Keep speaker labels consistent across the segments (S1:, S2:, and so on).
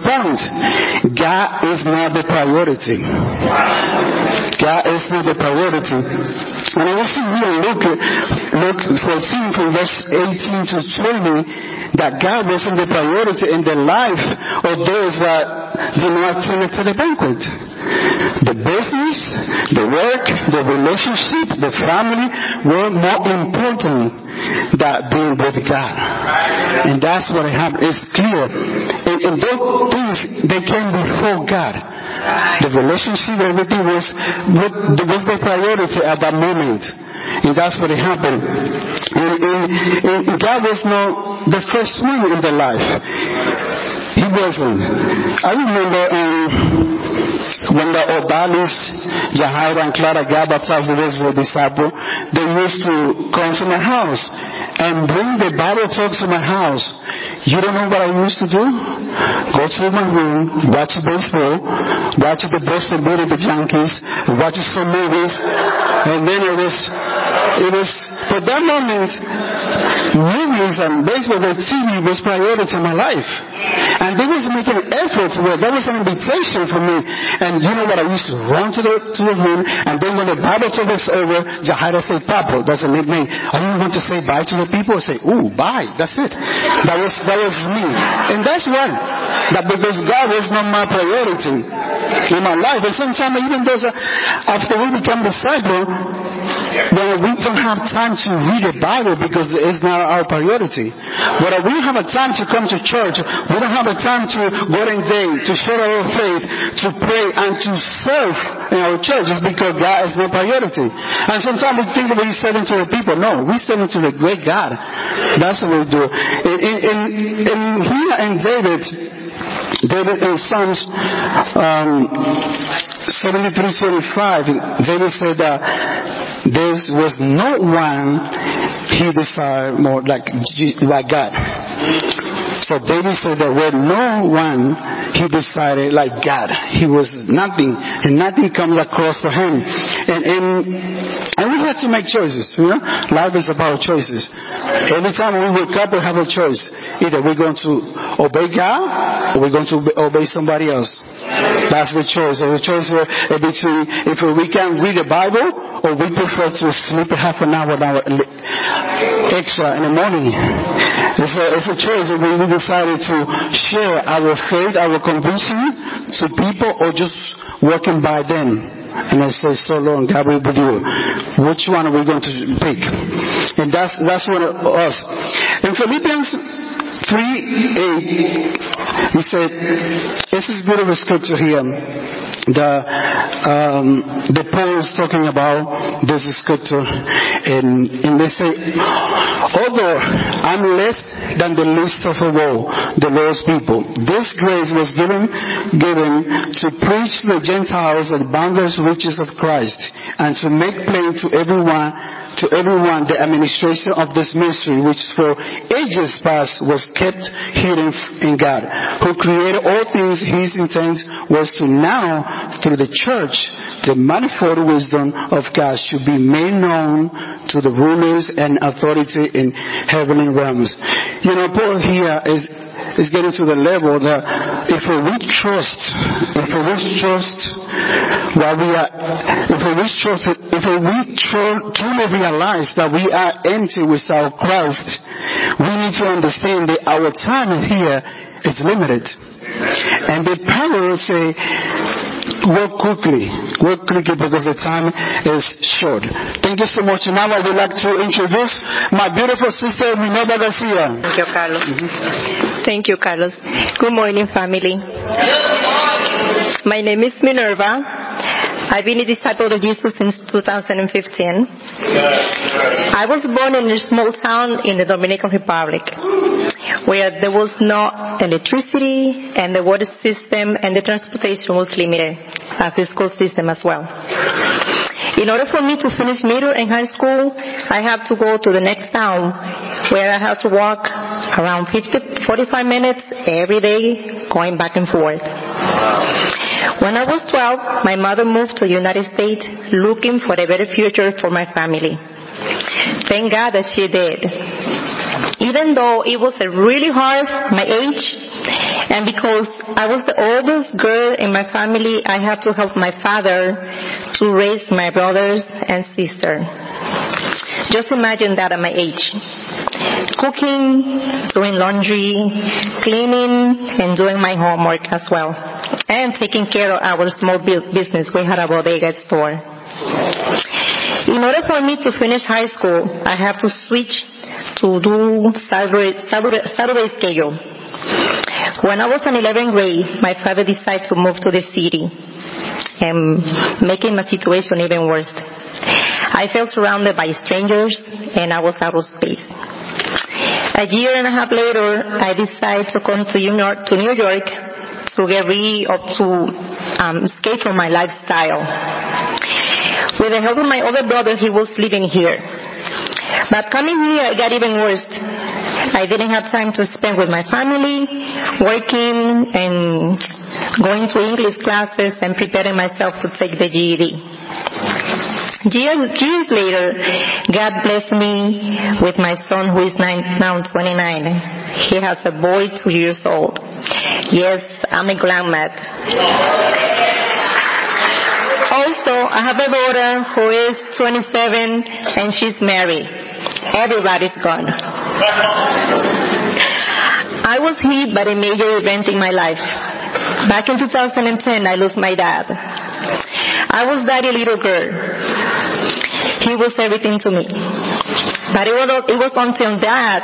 S1: point. God is not the priority. God is not the priority. And I will see here, look, look, 14 from verse 18 to 20, that God wasn't the priority in the life of those that did not attend to the banquet. The business, the work, the relationship, the family were more important than being with God. And that's what happened. It's clear. And, and those things, they came before God. The relationship, everything was, was the priority at that moment. And that's what happened. And, and, and God was not the first one in their life. He wasn't. I remember um, when the Odalis, Jahaira and Clara got baptized as a disciple, they used to come to my house and bring the Bible talk to my house. You don't know what I used to do? Go to my room, watch baseball, watch the Boston Beat the Yankees, watch some movies, and then it was, it was, for that moment, movies and baseball and TV was priority in my life. And they was making an effort to it. That was an invitation for me. And you know what? I used to run to the, to the room, and then when the Bible talk was over, Jahira said, Papa, that's a nickname. I didn't want to say bye to the people. Say, ooh, bye. That's it. That was, that was me. And that's why. That because God was not my priority in my life. And sometimes even those, uh, after we become disciples, when we don't have time to read the Bible because it's not our priority. But we have a time to come to church. We don't have a time to go and day, to share our faith, to pray, and to serve in our church because God is not priority. And sometimes we think that we're serving to the people. No, we're serving to the great God. That's what we do. In, in, in, in here in David, David in Psalms um, 73:25, David said that there was no one he desired more like, like God. So David said that where no one he decided like God. He was nothing, and nothing comes across to him. And, and, and we have to make choices, you know? Life is about choices. Every time we wake up, we have a choice. Either we're going to obey God, or we're going to obey somebody else. That's the choice. The choice uh, between if we can read the Bible, or we prefer to sleep half an hour, an hour extra in the morning. It's a, it's a choice that we decided to share our faith, our conviction to people or just walking by them. And I say, so long, God will be you. Which one are we going to pick? And that's, that's one of us. In Philippians 3 8, he said, this is beautiful scripture here the um, the Paul is talking about this scripture, and, and they say, although I'm less than the least of all the Lord's people, this grace was given given to preach the Gentiles the boundless riches of Christ, and to make plain to everyone to everyone the administration of this mystery, which for ages past was kept hidden in God, who created all things. His intent was to now, through the church, the manifold wisdom of God should be made known to the rulers and authority in heavenly realms. You know, Paul here is is getting to the level that if we trust, if we trust that we are, if we trust, if we truly realize that we are empty without Christ, we need to understand that our time here is limited. And the power say, work quickly, work quickly because the time is short. Thank you so much. Now I would like to introduce my beautiful sister Minerva Garcia.
S2: Thank you, Carlos. Mm-hmm. Thank you, Carlos. Good morning, family. My name is Minerva. I've been a disciple of Jesus since 2015. I was born in a small town in the Dominican Republic where there was no electricity and the water system and the transportation was limited as the school system as well. In order for me to finish middle and high school, I have to go to the next town where I have to walk around 50, 45 minutes every day going back and forth. When I was 12, my mother moved to the United States looking for a better future for my family. Thank God that she did. Even though it was a really hard, my age, And because I was the oldest girl in my family, I had to help my father to raise my brothers and sister. Just imagine that at my age. Cooking, doing laundry, cleaning, and doing my homework as well. And taking care of our small business. We had a bodega store. In order for me to finish high school, I had to switch to do Saturday, schedule. When I was in 11th grade, my father decided to move to the city and making my situation even worse. I felt surrounded by strangers and I was out of space. A year and a half later, I decided to come to New York, to New York to get rid of, to um, escape from my lifestyle. With the help of my older brother, he was living here. But coming here, it got even worse. I didn't have time to spend with my family, working and going to English classes and preparing myself to take the GED. Years, years later, God blessed me with my son who is nine, now 29. He has a boy two years old. Yes, I'm a grandma. Also, I have a daughter who is 27 and she's married. Everybody's gone. I was hit by a major event in my life. Back in 2010, I lost my dad. I was daddy little girl. He was everything to me. But it was, it was until that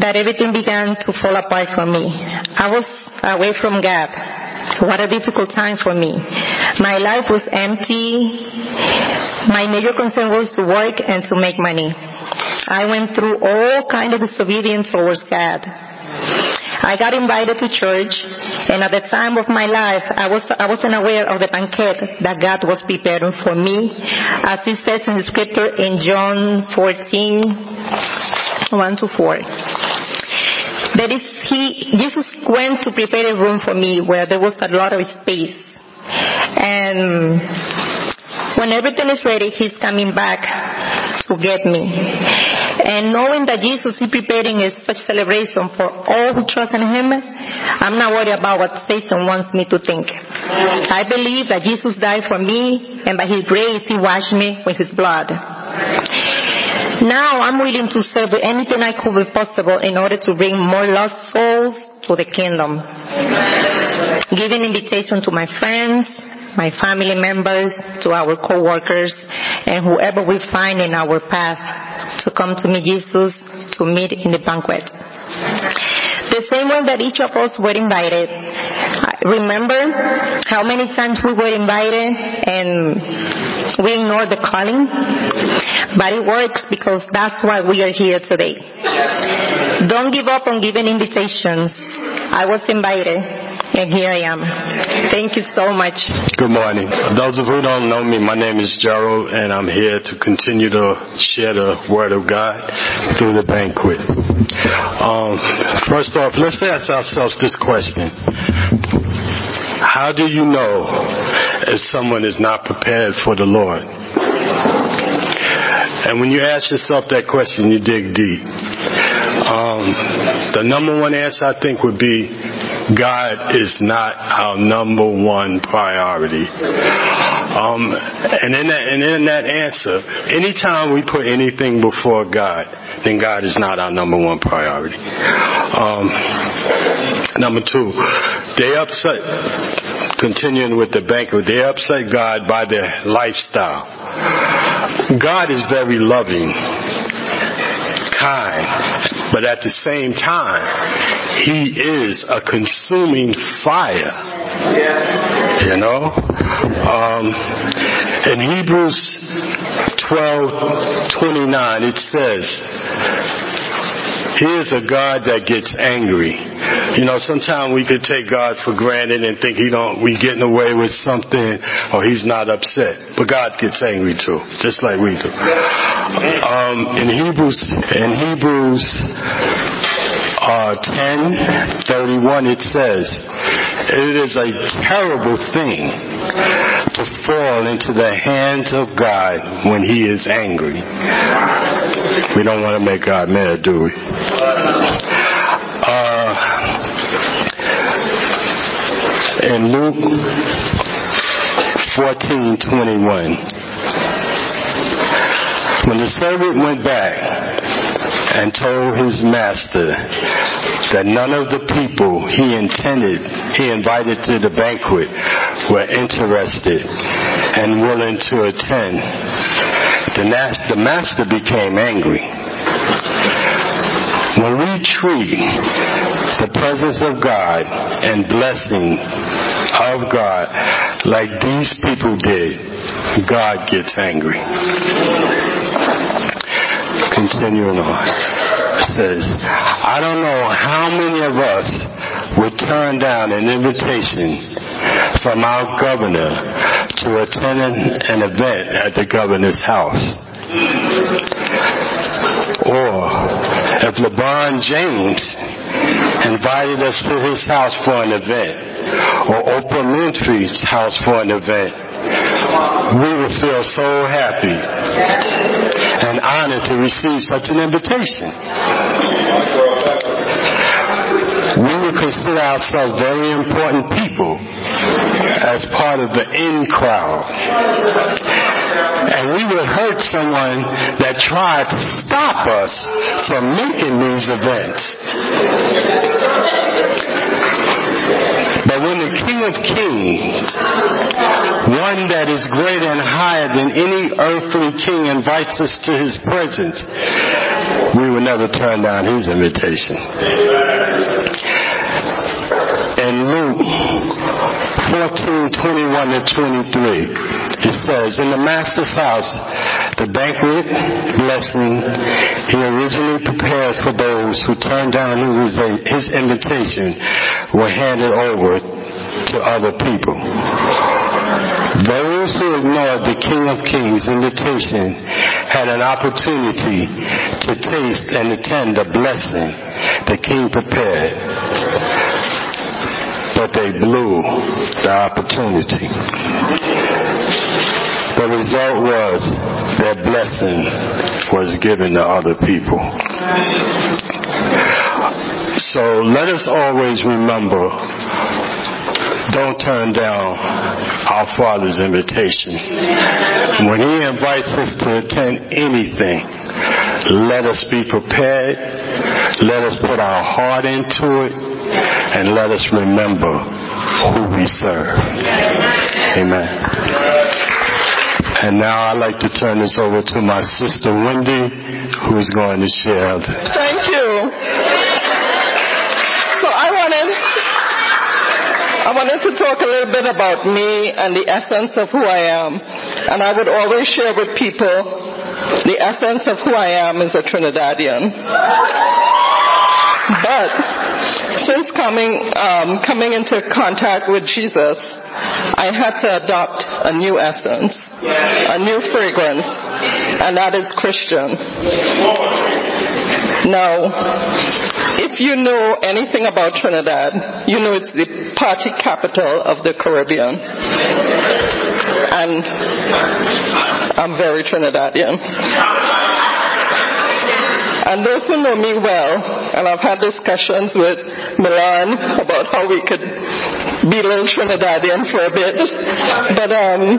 S2: that everything began to fall apart for me. I was away from God. What a difficult time for me. My life was empty. My major concern was to work and to make money. I went through all kind of disobedience towards God. I got invited to church, and at the time of my life, I was I wasn't aware of the banquet that God was preparing for me, as it says in the scripture in John 14, 1 to 4. That is, he Jesus went to prepare a room for me where there was a lot of space, and when everything is ready, he's coming back to get me. And knowing that Jesus is preparing a such celebration for all who trust in Him, I'm not worried about what Satan wants me to think. I believe that Jesus died for me, and by His grace, He washed me with His blood. Now I'm willing to serve with anything I could be possible in order to bring more lost souls to the kingdom. Giving invitation to my friends, my family members, to our co-workers, and whoever we find in our path to come to meet Jesus, to meet in the banquet. The same way that each of us were invited. Remember how many times we were invited and we ignored the calling? But it works because that's why we are here today. Don't give up on giving invitations. I was invited and here I am. Thank you so much.
S3: Good morning. Those of who don't know me, my name is Gerald, and I'm here to continue to share the Word of God through the banquet. Um, first off, let's ask ourselves this question. How do you know if someone is not prepared for the Lord? And when you ask yourself that question, you dig deep. Um, the number one answer I think would be God is not our number one priority. Um, and in that, and in that answer, anytime we put anything before God, then God is not our number one priority. Um, number two, they upset, continuing with the banquet, they upset God by their lifestyle. God is very loving, kind, but at the same time, He is a consuming fire. You know? Um, in Hebrews 12 29, it says, he is a God that gets angry. You know, sometimes we could take God for granted and think he don't, we getting away with something or he's not upset. But God gets angry too, just like we do. Um, in Hebrews, in Hebrews, uh, 10, 31, it says, it is a terrible thing to fall into the hands of God when he is angry. We don't want to make God mad, do we? Uh, in Luke 14:21. When the servant went back and told his master that none of the people he intended, he invited to the banquet were interested and willing to attend, the, the master became angry. When we treat the presence of God and blessing of God like these people did, God gets angry. Continuing on, says, I don't know how many of us would turn down an invitation from our governor to attend an event at the governor's house. Or if LeBron James invited us to his house for an event, or Oprah Winfrey's house for an event, we would feel so happy and honored to receive such an invitation. We would consider ourselves very important people as part of the in crowd. And we would hurt someone that tried to stop us from making these events. But when the King of Kings, one that is greater and higher than any earthly king, invites us to his presence, we will never turn down his invitation. In Luke 14, 21 to 23, it says, In the master's house, the banquet blessing he originally prepared for those who turned down his invitation were handed over to other people. Those who ignored the King of Kings invitation had an opportunity to taste and attend the blessing the King prepared. But they blew the opportunity. The result was that blessing was given to other people. So let us always remember don't turn down our Father's invitation. When He invites us to attend anything, let us be prepared. Let us put our heart into it. And let us remember who we serve. Amen. And now I'd like to turn this over to my sister Wendy, who is going to share.
S4: Thank you. So I wanted, I wanted to talk a little bit about me and the essence of who I am. And I would always share with people the essence of who I am is a Trinidadian. But since coming um, coming into contact with Jesus, I had to adopt a new essence, a new fragrance, and that is Christian. Now, if you know anything about Trinidad, you know it's the party capital of the Caribbean. And I'm very Trinidadian. And those who know me well, and I've had discussions with Milan about how we could be little Trinidadian for a bit, but um,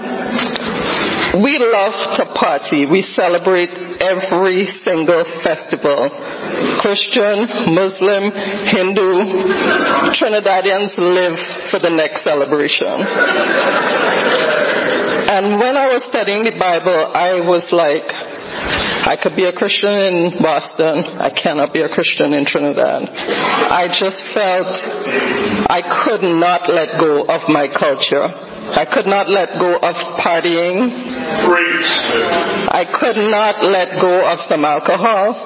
S4: we love to party. We celebrate every single festival. Christian, Muslim, Hindu, Trinidadians live for the next celebration. And when I was studying the Bible, I was like, I could be a Christian in Boston. I cannot be a Christian in Trinidad. I just felt I could not let go of my culture. I could not let go of partying. I could not let go of some alcohol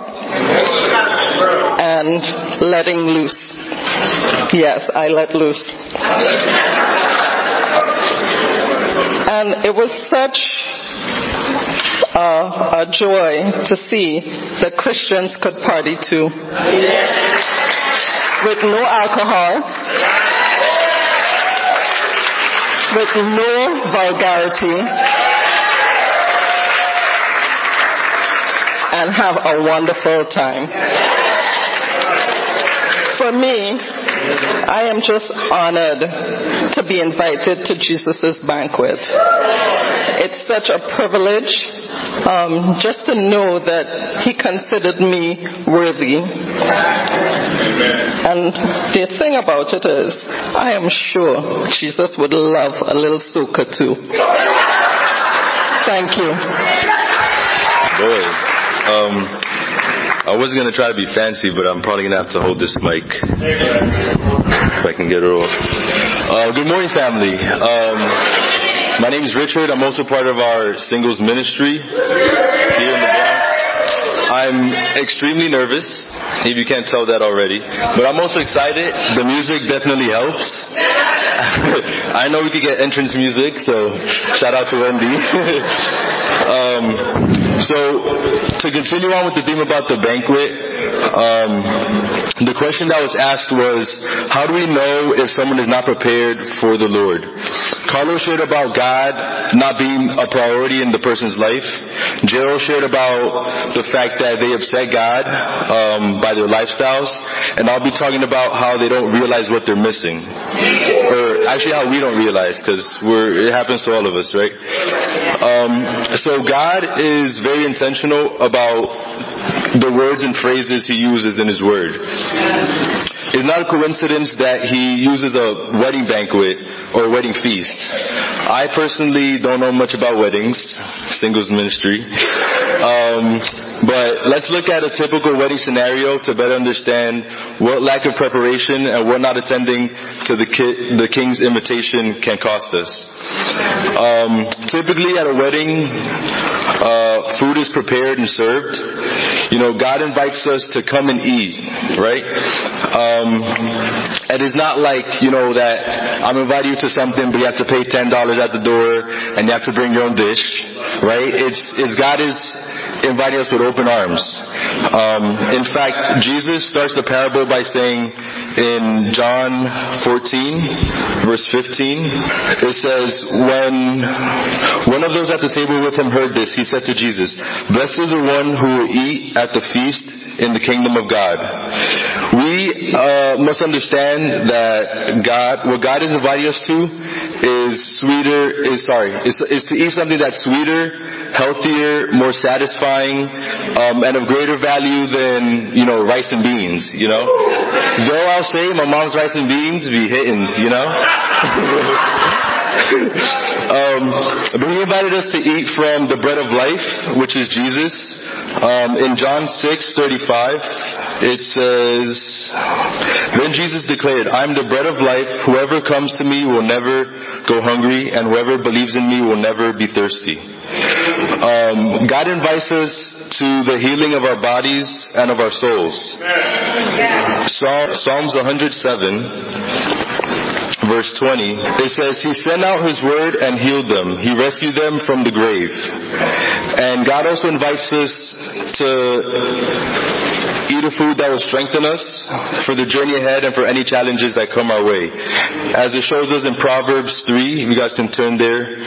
S4: and letting loose. Yes, I let loose. And it was such a, a joy to see that Christians could party too. With no alcohol, with no vulgarity, and have a wonderful time. For me, I am just honored to be invited to Jesus' banquet. It's such a privilege um, just to know that He considered me worthy. And the thing about it is, I am sure Jesus would love a little soca too. Thank you.
S5: Boy, um, I wasn't gonna try to be fancy, but I'm probably gonna have to hold this mic if I can get it off. Uh, good morning, family. Um, my name is Richard. I'm also part of our singles ministry here in the Bronx. I'm extremely nervous, if you can't tell that already. But I'm also excited. The music definitely helps. I know we could get entrance music, so shout out to Wendy. um, so to continue on with the theme about the banquet, um, the question that was asked was, how do we know if someone is not prepared for the Lord? Carlos shared about God not being a priority in the person's life. Gerald shared about the fact that they upset God um, by their lifestyles, and I'll be talking about how they don't realize what they're missing, or actually how we don't realize, because it happens to all of us, right? Um, so God is very intentional about the words and phrases He uses in His Word. It's not a coincidence that he uses a wedding banquet or a wedding feast. I personally don't know much about weddings, singles ministry. Um, but let's look at a typical wedding scenario to better understand what lack of preparation and what not attending to the, ki- the king's invitation can cost us. Um, typically at a wedding, uh, food is prepared and served. You know, God invites us to come and eat, right? Um, and it's not like, you know, that I'm inviting you to something, but you have to pay $10 at the door and you have to bring your own dish, right? It's, it's God is inviting us with open arms. Um, in fact, Jesus starts the parable by saying in John 14, verse 15, it says, when one of those at the table with him heard this, he said to Jesus, Blessed is the one who will eat at the feast in the kingdom of God. We uh, must understand that God, what God is inviting us to, is sweeter. Is sorry, is, is to eat something that's sweeter, healthier, more satisfying, um, and of greater value than you know rice and beans. You know, though I'll say my mom's rice and beans be hitting. You know. um, but he invited us to eat from the bread of life, which is Jesus. Um, in John 6:35, it says, "Then Jesus declared, I'm the bread of life. Whoever comes to me will never go hungry, and whoever believes in me will never be thirsty." Um, God invites us to the healing of our bodies and of our souls. Psalm, Psalms 107 verse 20, it says, He sent out His word and healed them. He rescued them from the grave. And God also invites us to eat a food that will strengthen us for the journey ahead and for any challenges that come our way. As it shows us in Proverbs 3, you guys can turn there,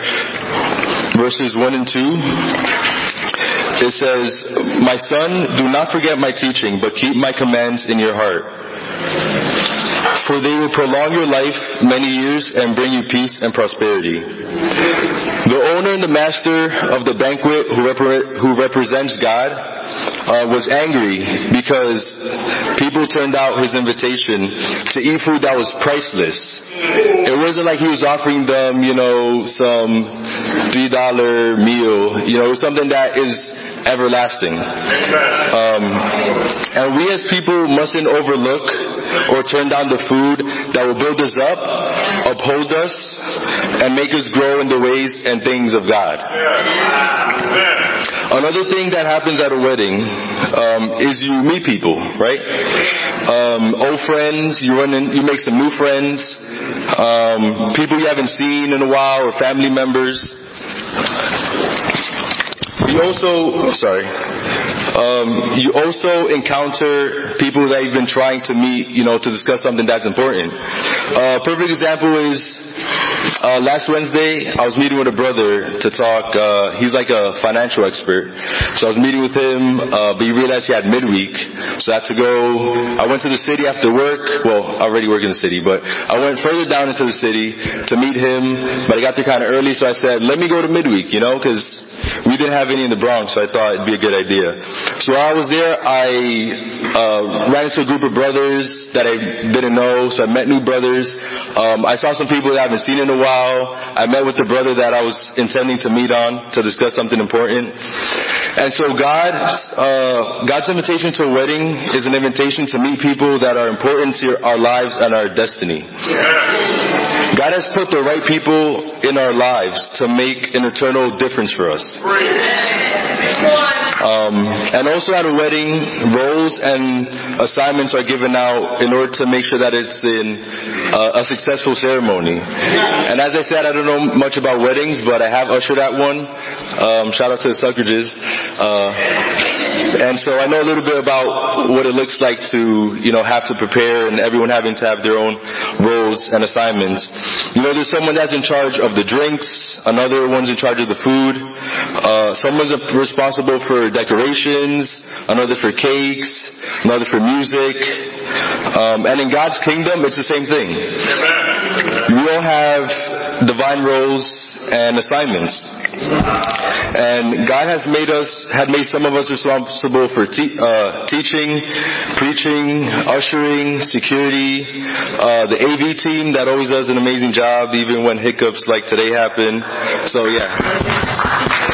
S5: verses 1 and 2. It says, My son, do not forget my teaching, but keep my commands in your heart for they will prolong your life many years and bring you peace and prosperity. The owner and the master of the banquet who, repre- who represents God uh, was angry because people turned out his invitation to eat food that was priceless. It wasn't like he was offering them, you know, some three dollar meal, you know, something that is everlasting. Um, and we as people mustn't overlook or turn down the food that will build us up, uphold us, and make us grow in the ways and things of God. Another thing that happens at a wedding um, is you meet people, right? Um, old friends, you run in, you make some new friends, um, people you haven't seen in a while, or family members. You also, sorry, um, you also encounter people that you've been trying to meet, you know, to discuss something that's important. A uh, perfect example is Uh, last Wednesday, I was meeting with a brother to talk. Uh, he's like a financial expert. So I was meeting with him, uh, but he realized he had midweek. So I had to go. I went to the city after work. Well, I already work in the city, but I went further down into the city to meet him. But I got there kind of early, so I said, let me go to midweek, you know, because we didn't have any in the Bronx, so I thought it'd be a good idea. So while I was there, I uh, ran into a group of brothers that I didn't know, so I met new brothers. Um, I saw some people that I haven't seen in a while. I met with the brother that I was intending to meet on to discuss something important. And so God, uh, God's invitation to a wedding is an invitation to meet people that are important to our lives and our destiny. God has put the right people in our lives to make an eternal difference for us. Um, and also at a wedding, roles and assignments are given out in order to make sure that it's in uh, a successful ceremony. And as I said, I don't know much about weddings, but I have ushered at one. Um, shout out to the Suckridges. Uh, and so I know a little bit about what it looks like to, you know, have to prepare and everyone having to have their own roles and assignments. You know, there's someone that's in charge of the drinks, another one's in charge of the food, uh, someone's responsible for decorations, another for cakes, another for music. Um, and in God's kingdom, it's the same thing. We all have divine roles and assignments. And God has made us, had made some of us responsible for te- uh, teaching, preaching, ushering, security, uh, the AV team that always does an amazing job even when hiccups like today happen. So yeah,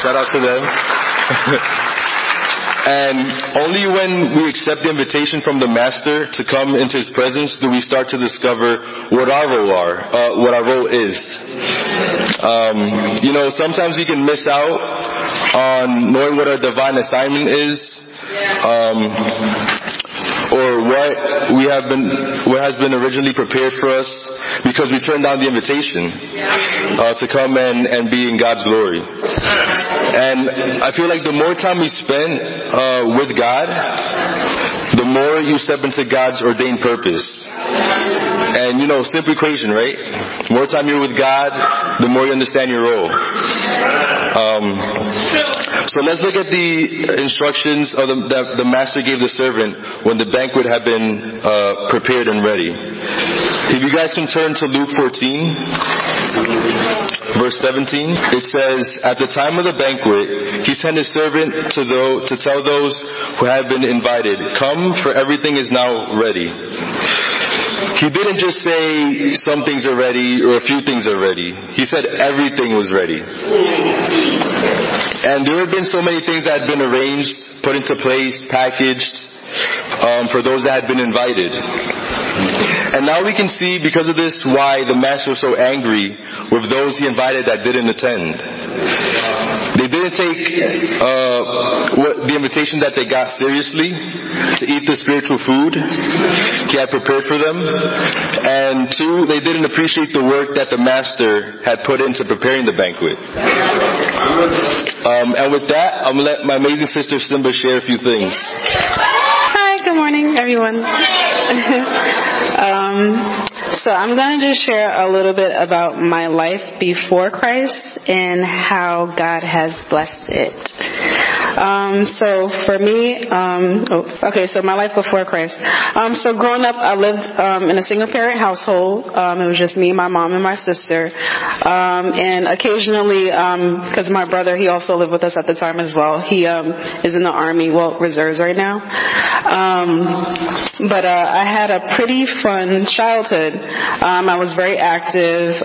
S5: shout out to them. And only when we accept the invitation from the Master to come into His presence do we start to discover what our role are, uh, what our role is. Um, you know, sometimes we can miss out on knowing what our divine assignment is. Um, or what we have been, what has been originally prepared for us because we turned down the invitation uh, to come and, and be in God's glory. And I feel like the more time we spend uh, with God, the more you step into God's ordained purpose. And you know, simple equation, right? The more time you're with God, the more you understand your role. Um, so let's look at the instructions of the, that the master gave the servant when the banquet had been uh, prepared and ready. If you guys can turn to Luke 14, verse 17, it says, At the time of the banquet, he sent his servant to, those, to tell those who have been invited, Come, for everything is now ready. He didn't just say some things are ready or a few things are ready. He said everything was ready. And there had been so many things that had been arranged, put into place, packaged um, for those that had been invited. And now we can see, because of this, why the master was so angry with those he invited that didn't attend. They didn't take uh, what, the invitation that they got seriously to eat the spiritual food he had prepared for them. And two, they didn't appreciate the work that the master had put into preparing the banquet. Um, and with that, I'm going to let my amazing sister Simba share a few things.
S6: Hi, good morning, everyone. um, so I'm going to just share a little bit about my life before Christ and how God has blessed it. Um, so for me, um, oh, okay, so my life before Christ. Um, so growing up, I lived um, in a single parent household. Um, it was just me, my mom, and my sister. Um, and occasionally, because my brother, he also lived with us at the time as well. He is in the army, well, reserves right now. but uh, I had a pretty fun childhood. I was very active,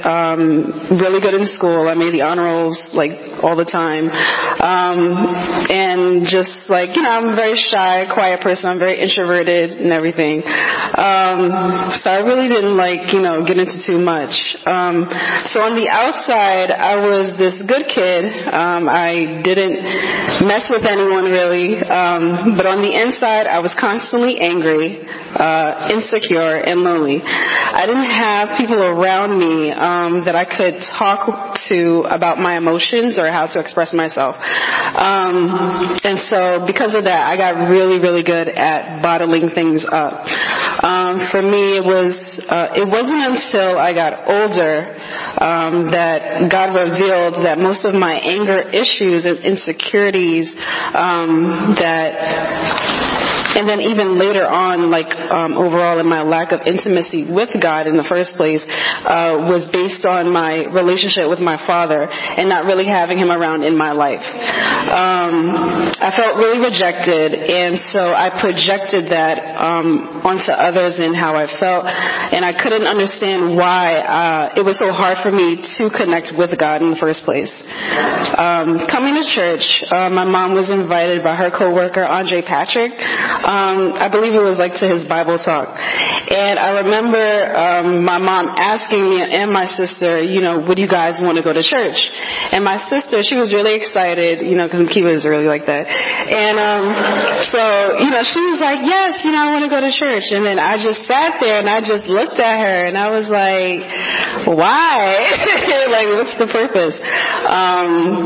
S6: really good in school. I made the honor rolls like all the time. and just like, you know, I'm a very shy, quiet person. I'm very introverted and everything. Um, so I really didn't like, you know, get into too much. Um, so on the outside, I was this good kid. Um, I didn't mess with anyone really. Um, but on the inside, I was constantly angry, uh, insecure, and lonely. I didn't have people around me um, that I could talk to about my emotions or how to express myself. Um, and so because of that, I got really, really good at bottling things up. Um, for me, it was uh, it wasn't until I got older um, that God revealed that most of my anger issues and insecurities um, that and then even later on, like um, overall in my lack of intimacy with God in the first place, uh, was based on my relationship with my father and not really having him around in my life. Um, I felt really rejected, and so I projected that um, onto others and how I felt, and I couldn't understand why uh, it was so hard for me to connect with God in the first place. Um, coming to church, uh, my mom was invited by her coworker Andre Patrick um, I believe it was like to his Bible talk. And I remember um, my mom asking me and my sister, you know, would you guys want to go to church? And my sister, she was really excited, you know, because Kiva is really like that. And um, so, you know, she was like, yes, you know, I want to go to church. And then I just sat there and I just looked at her and I was like, why? like, what's the purpose? Um,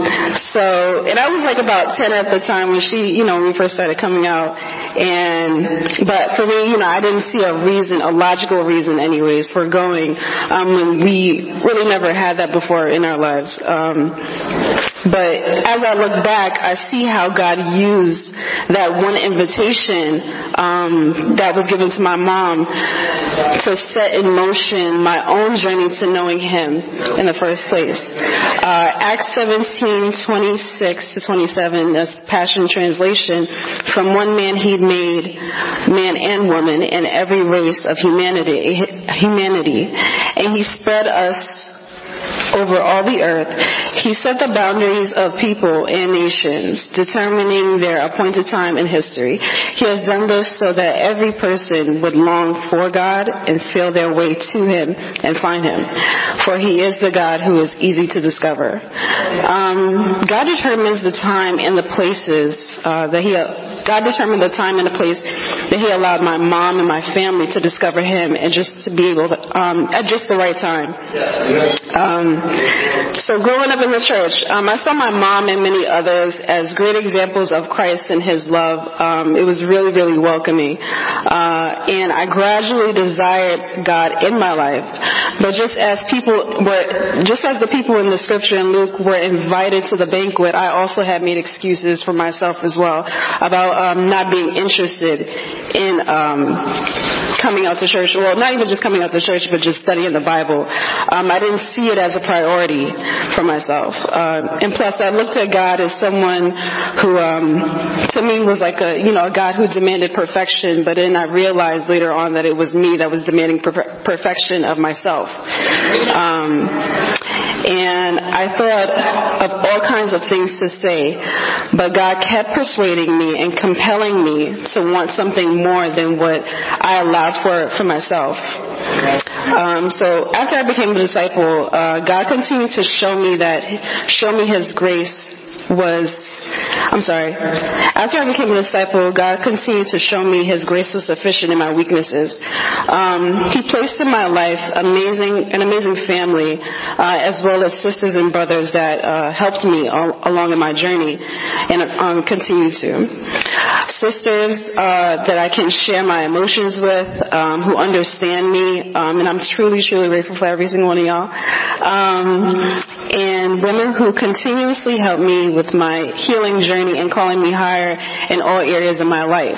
S6: so, and I was like about 10 at the time when she, you know, when we first started coming out. And, but for me, you know, I didn't see a reason, a logical reason anyways, for going, um, when we really never had that before in our lives. Um, but as I look back, I see how God used that one invitation um, that was given to my mom to set in motion my own journey to knowing Him in the first place. Uh, Acts 17, 26 to 27, that's Passion Translation. From one man He made man and woman in every race of humanity, humanity, and He spread us over all the earth. He set the boundaries of people and nations, determining their appointed time in history. He has done this so that every person would long for God and feel their way to Him and find Him. For He is the God who is easy to discover. Um, God determines the time and the places uh, that He God determined the time and the place that He allowed my mom and my family to discover Him and just to be able to, um, at just the right time. Um, so growing up in the church, um, I saw my mom and many others as great examples of Christ and His love. Um, it was really, really welcoming. Uh, and I gradually desired God in my life. But just as people were, just as the people in the scripture in Luke were invited to the banquet, I also had made excuses for myself as well about um, not being interested in um, coming out to church. Well, not even just coming out to church, but just studying the Bible. Um, I didn't see it as a priority for myself. Uh, and plus, I looked at God as someone who, um, to me, was like a you know a God who demanded perfection. But then I realized later on that it was me that was demanding per- perfection of myself. Um, and I thought of all kinds of things to say, but God kept persuading me and compelling me to want something more than what I allowed for for myself. Um, so after I became a disciple, uh, God continued to show me that, show me His grace was I'm sorry. After I became a disciple, God continued to show me His grace was sufficient in my weaknesses. Um, he placed in my life amazing, an amazing family, uh, as well as sisters and brothers that uh, helped me all, along in my journey, and um, continue to. Sisters uh, that I can share my emotions with, um, who understand me, um, and I'm truly, truly grateful for every single one of y'all. And women who continuously help me with my healing journey and calling me higher in all areas of my life.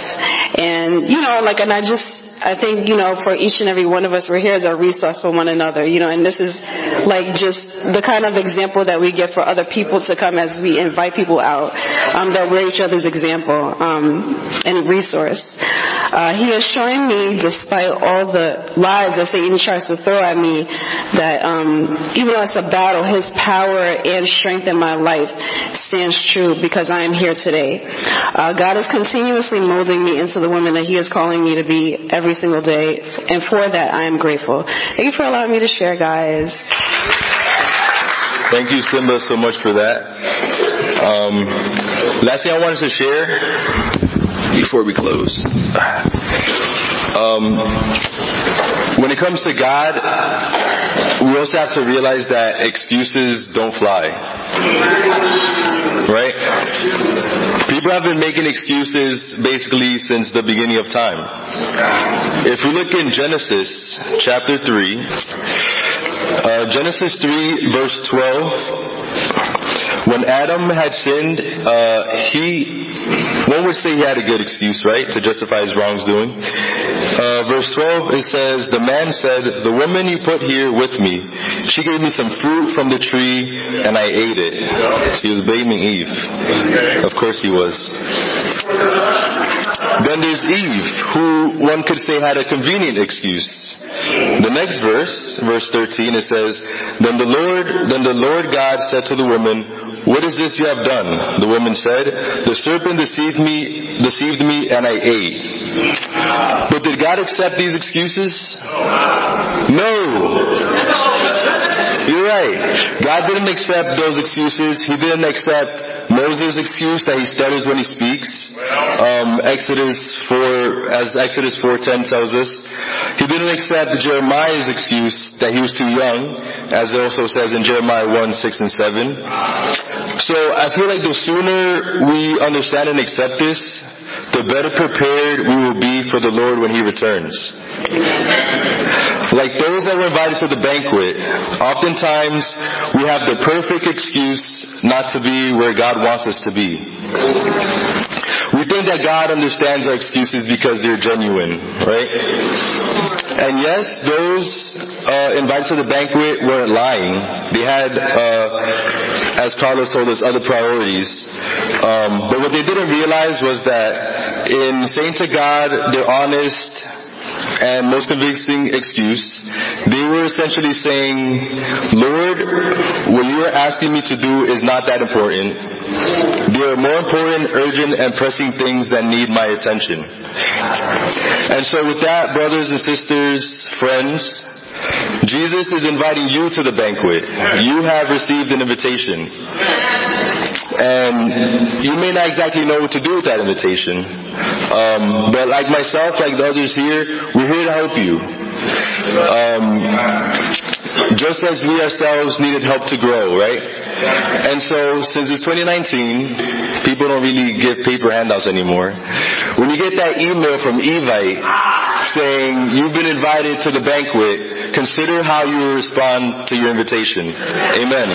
S6: And, you know, like, and I just, I think, you know, for each and every one of us, we're here as a resource for one another, you know, and this is like just the kind of example that we get for other people to come as we invite people out, um, that we're each other's example, um, and resource. Uh, he is showing me, despite all the lies that Satan tries to throw at me, that, um, even though it's a battle, his power and strength in my life stands true because I am here today. Uh, God is continuously molding me into the woman that he is calling me to be every every single day. And for that, I am grateful. Thank you for allowing me to share, guys.
S5: Thank you, Simba, so much for that. Um, last thing I wanted to share before we close. Um, when it comes to God, we also have to realize that excuses don't fly. Right? People have been making excuses basically since the beginning of time. If we look in Genesis chapter 3, uh, Genesis 3 verse 12, when Adam had sinned, uh, he, one would say he had a good excuse, right, to justify his wrongdoing. Uh, verse 12, it says, the man said, the woman you put here with me, she gave me some fruit from the tree and I ate it. He was blaming Eve. Of course he was. Then there's Eve, who one could say had a convenient excuse. The next verse, verse 13, it says, Then the Lord, then the Lord God said to the woman, What is this you have done? The woman said, The serpent deceived me, deceived me, and I ate. But did God accept these excuses? No. You're right. God didn't accept those excuses. He didn't accept Moses' excuse that he stutters when he speaks. Um, Exodus 4, as Exodus 4.10 tells us. He didn't accept Jeremiah's excuse that he was too young, as it also says in Jeremiah 1, 6 and 7. So I feel like the sooner we understand and accept this, the better prepared we will be for the Lord when He returns. Like those that were invited to the banquet, oftentimes we have the perfect excuse not to be where God wants us to be. We think that God understands our excuses because their genuine, right? And yes, those uh, invited to the banquet weren't lying. They had, uh, as Carlos told us, other priorities. Um, but what they didn't realize was that in saying to God, they're honest and most convincing excuse, they were essentially saying, Lord, what you are asking me to do is not that important. There are more important, urgent, and pressing things that need my attention. And so with that, brothers and sisters, friends, Jesus is inviting you to the banquet. You have received an invitation. And you may not exactly know what to do with that invitation. Um, but like myself, like the others here, we're here to help you. Um, just as we ourselves needed help to grow, right? And so, since it's 2019, people don't really give paper handouts anymore. When you get that email from Evite saying you've been invited to the banquet, consider how you respond to your invitation. Amen.